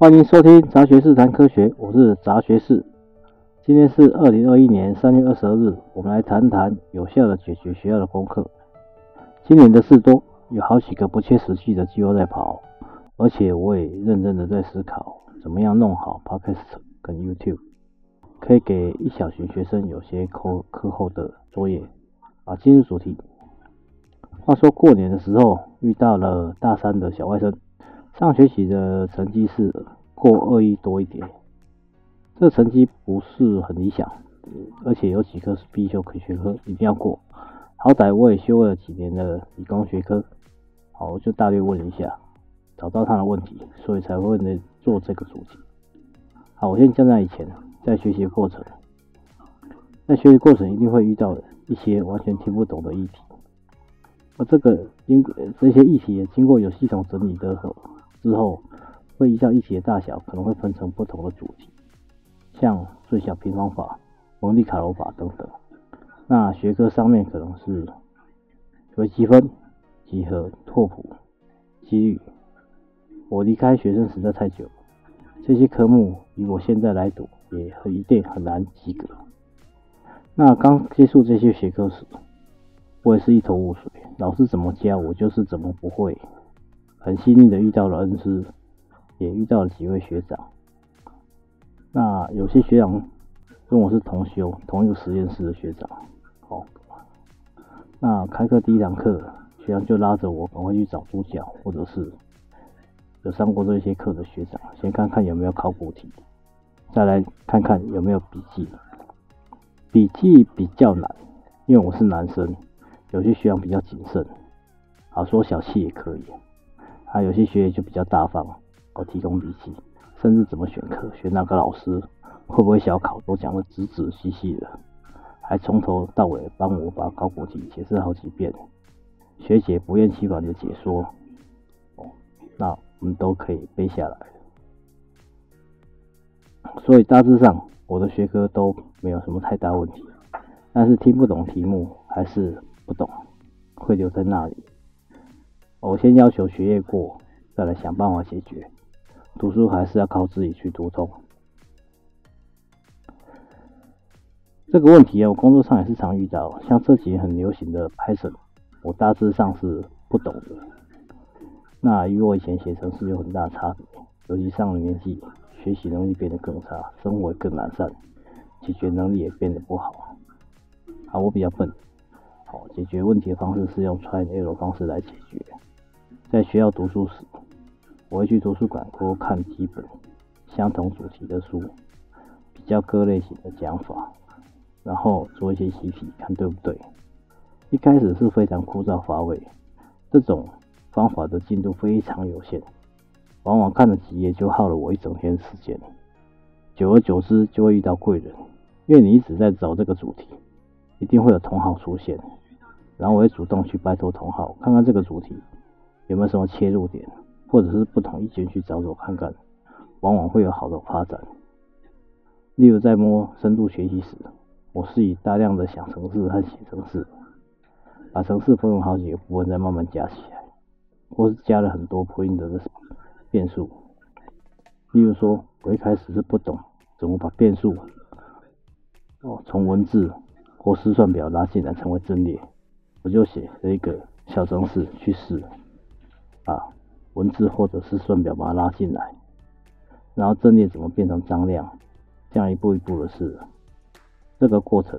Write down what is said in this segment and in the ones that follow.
欢迎收听杂学士谈科学，我是杂学士。今天是二零二一年三月二十二日，我们来谈谈有效的解决学校的功课。今年的事多，有好几个不切实际的计划在跑，而且我也认真的在思考，怎么样弄好 Podcast 跟 YouTube，可以给一小群学生有些课课后的作业。啊，进入主题。话说过年的时候遇到了大三的小外甥，上学期的成绩是过二一多一点，这成绩不是很理想，而且有几科是必修学科，一定要过。好歹我也修了几年的理工学科，好，我就大略问一下，找到他的问题，所以才会来做这个主题。好，我先讲讲以前在学习过程，在学习过程一定会遇到一些完全听不懂的议题。而这个经这些议题也经过有系统整理的之后，会依照议题的大小，可能会分成不同的主题，像最小平方法、蒙地卡罗法等等。那学科上面可能是微积分、几何、拓扑、机率。我离开学生时代太久，这些科目以我现在来读，也一定很难及格。那刚接触这些学科时，我也是一头雾水，老师怎么教我就是怎么不会。很幸运的遇到了恩师，也遇到了几位学长。那有些学长跟我是同修，同一个实验室的学长。好，那开课第一堂课，学长就拉着我赶快去找主讲，或者是有上过这些课的学长，先看看有没有考古题，再来看看有没有笔记。笔记比较难，因为我是男生。有些学长比较谨慎，啊，说小气也可以。啊，有些学员就比较大方，哦，提供笔记，甚至怎么选课、选哪个老师、会不会小考，都讲得仔仔细细的，还从头到尾帮我把考古题解释好几遍。学姐不厌其烦的解说，哦，那我们都可以背下来。所以大致上，我的学科都没有什么太大问题，但是听不懂题目还是。不懂，会留在那里。我先要求学业过，再来想办法解决。读书还是要靠自己去读通。这个问题啊，我工作上也是常遇到。像这几年很流行的 Python，我大致上是不懂的。那与我以前写程式有很大差别，尤其上了年纪，学习能力变得更差，生活更懒散，解决能力也变得不好。啊，我比较笨。好，解决问题的方式是用 try and error 方式来解决。在学校读书时，我会去图书馆多看几本相同主题的书，比较各类型的讲法，然后做一些习题，看对不对。一开始是非常枯燥乏味，这种方法的进度非常有限，往往看了几页就耗了我一整天时间。久而久之，就会遇到贵人，因为你一直在找这个主题，一定会有同好出现。然后我会主动去拜托同好，看看这个主题有没有什么切入点，或者是不同意见去找找看看，往往会有好的发展。例如在摸深度学习时，我是以大量的想程式和写程式，把程式分为好几个部分再慢慢加起来，或是加了很多 print 的变数。例如说，我一开始是不懂怎么把变数哦从文字或试算表拉进来成为阵列。我就写了一个小程式去试，啊，文字或者是算表把它拉进来，然后阵列怎么变成张量，这样一步一步的试。这个过程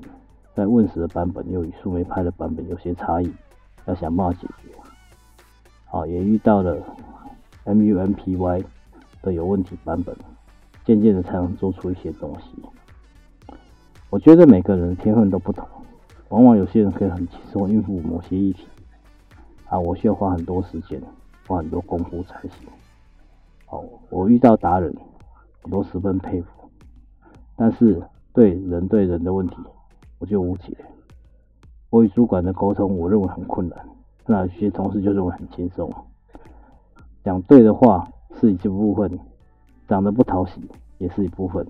在 Win10 的版本又与树莓派的版本有些差异，要想办法解决。好，也遇到了 MUMPY 的有问题版本，渐渐的才能做出一些东西。我觉得每个人的天分都不同。往往有些人可以很轻松应付某些议题，啊，我需要花很多时间，花很多功夫才行。好，我遇到达人，我都十分佩服。但是对人对人的问题，我就无解。我与主管的沟通，我认为很困难。那有些同事就认为很轻松。讲对的话是一部分，长得不讨喜也是一部分。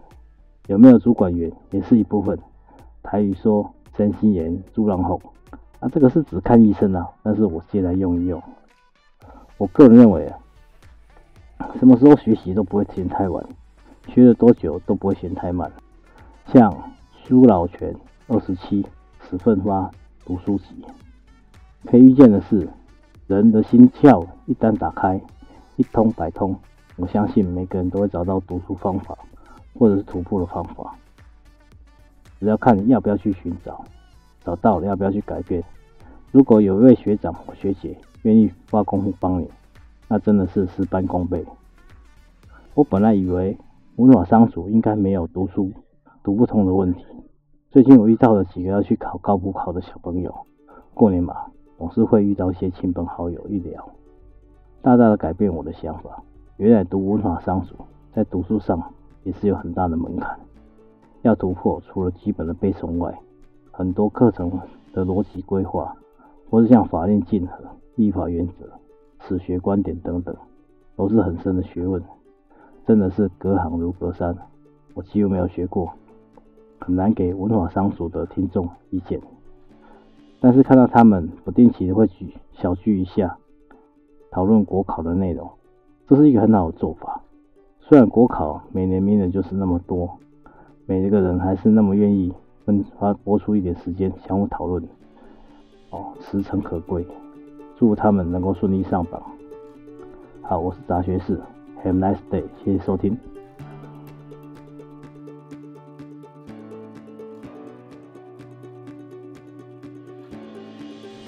有没有主管缘也是一部分。台语说。真心言，猪狼吼，啊，这个是只看医生啊，但是我借来用一用。我个人认为啊，什么时候学习都不会嫌太晚，学了多久都不会嫌太慢。像苏老泉二十七十奋发读书集，可以预见的是，人的心窍一旦打开，一通百通。我相信每个人都会找到读书方法，或者是突破的方法，只要看你要不要去寻找，找到了要不要去改变。如果有一位学长或学姐愿意花功夫帮你，那真的是事半功倍。我本来以为文法商组应该没有读书读不通的问题，最近我遇到了几个要去考高普考的小朋友，过年嘛，总是会遇到一些亲朋好友一聊，大大的改变我的想法。原来读文法商组在读书上也是有很大的门槛，要突破除了基本的背诵外，很多课程的逻辑规划，或是像法令进合、立法原则、史学观点等等，都是很深的学问，真的是隔行如隔山。我几乎没有学过，很难给文法商组的听众意见。但是看到他们不定期的会聚小聚一下，讨论国考的内容。这是一个很好的做法。虽然国考每年名额就是那么多，每一个人还是那么愿意分发拨出一点时间相互讨论，哦，实诚可贵。祝他们能够顺利上榜。好，我是杂学士，Have a nice day，谢谢收听。